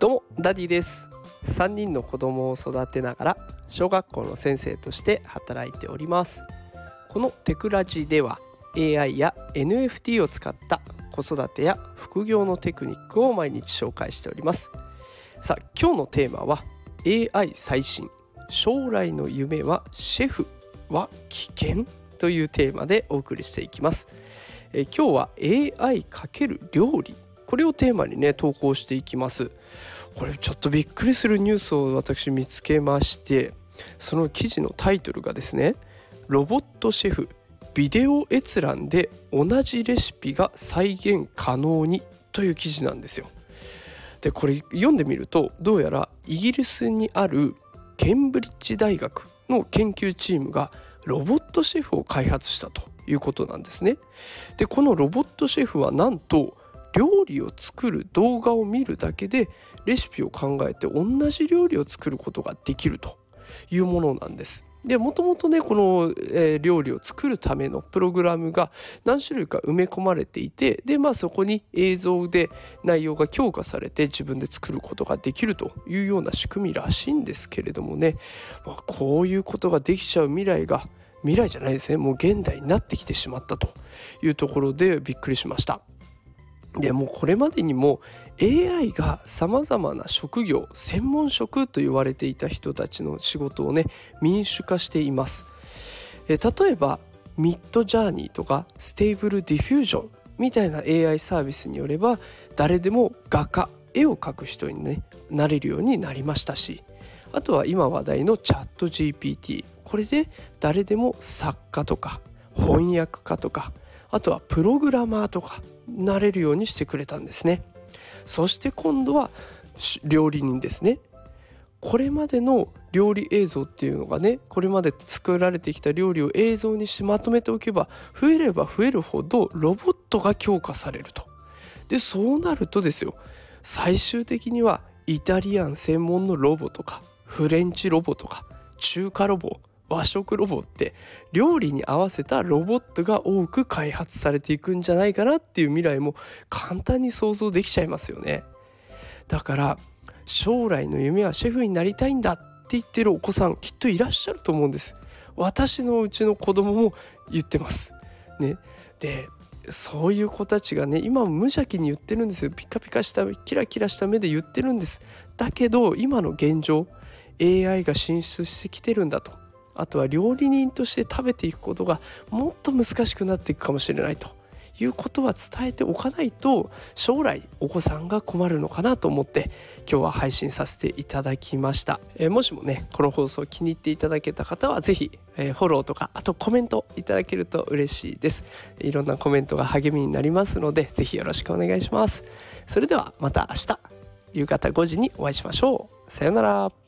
どうもダディです。3人の子供を育てながら小学校の先生として働いております。このテクラジでは AI や NFT を使った子育てや副業のテクニックを毎日紹介しております。さあ今日のテーマは AI 最新将来の夢はシェフは危険というテーマでお送りしていきます。え今日は AI× 料理これをテーマにね投稿していきますこれちょっとびっくりするニュースを私見つけましてその記事のタイトルがですねロボットシェフビデオ閲覧で同じレシピが再現可能にという記事なんですよでこれ読んでみるとどうやらイギリスにあるケンブリッジ大学の研究チームがロボットシェフを開発したということなんですね。でこのロボットシェフはなんと料理を作る動画を見るだけでレシピを考えて同じ料理を作ることができるというものなんです。でもともとねこの、えー、料理を作るためのプログラムが何種類か埋め込まれていてでまあそこに映像で内容が強化されて自分で作ることができるというような仕組みらしいんですけれどもね、まあ、こういうことができちゃう未来が未来じゃないですね。もう現代になってきてしまったというところでびっくりしました。でもこれまでにも AI がさまざまな職業専門職と言われていた人たちの仕事をね民主化しています。え例えば Midjourney とか Stable Diffusion みたいな AI サービスによれば誰でも画家絵を描く人に、ね、なれるようになりましたしあとは今話題のチャット GPT これで誰でも作家とか翻訳家とかあとはプログラマーとかなれるようにしてくれたんですね。そして今度は料理人ですね。これまでの料理映像っていうのがねこれまで作られてきた料理を映像にしてまとめておけば増えれば増えるほどロボットが強化されると。でそうなるとですよ。最終的にはイタリアン専門のロボとかフレンチロボとか中華ロボ和食ロボって料理に合わせたロボットが多く開発されていくんじゃないかなっていう未来も簡単に想像できちゃいますよね。だから将来の夢はシェフになりたいんだって言ってるお子さんきっといらっしゃると思うんです。私のうちの子供も言ってます。ね。でそういう子たちがね今無邪気に言ってるんですよ。ピカピカしたキラキラした目で言ってるんです。だけど今の現状 AI が進出してきてるんだと。あとは料理人として食べていくことがもっと難しくなっていくかもしれないということは伝えておかないと将来お子さんが困るのかなと思って今日は配信させていただきました、えー、もしもねこの放送気に入っていただけた方は是非、えー、フォローとかあとコメントいただけると嬉しいです。いろんなコメントが励みになりますので是非よろしくお願いします。それではまた明日夕方5時にお会いしましょう。さようなら。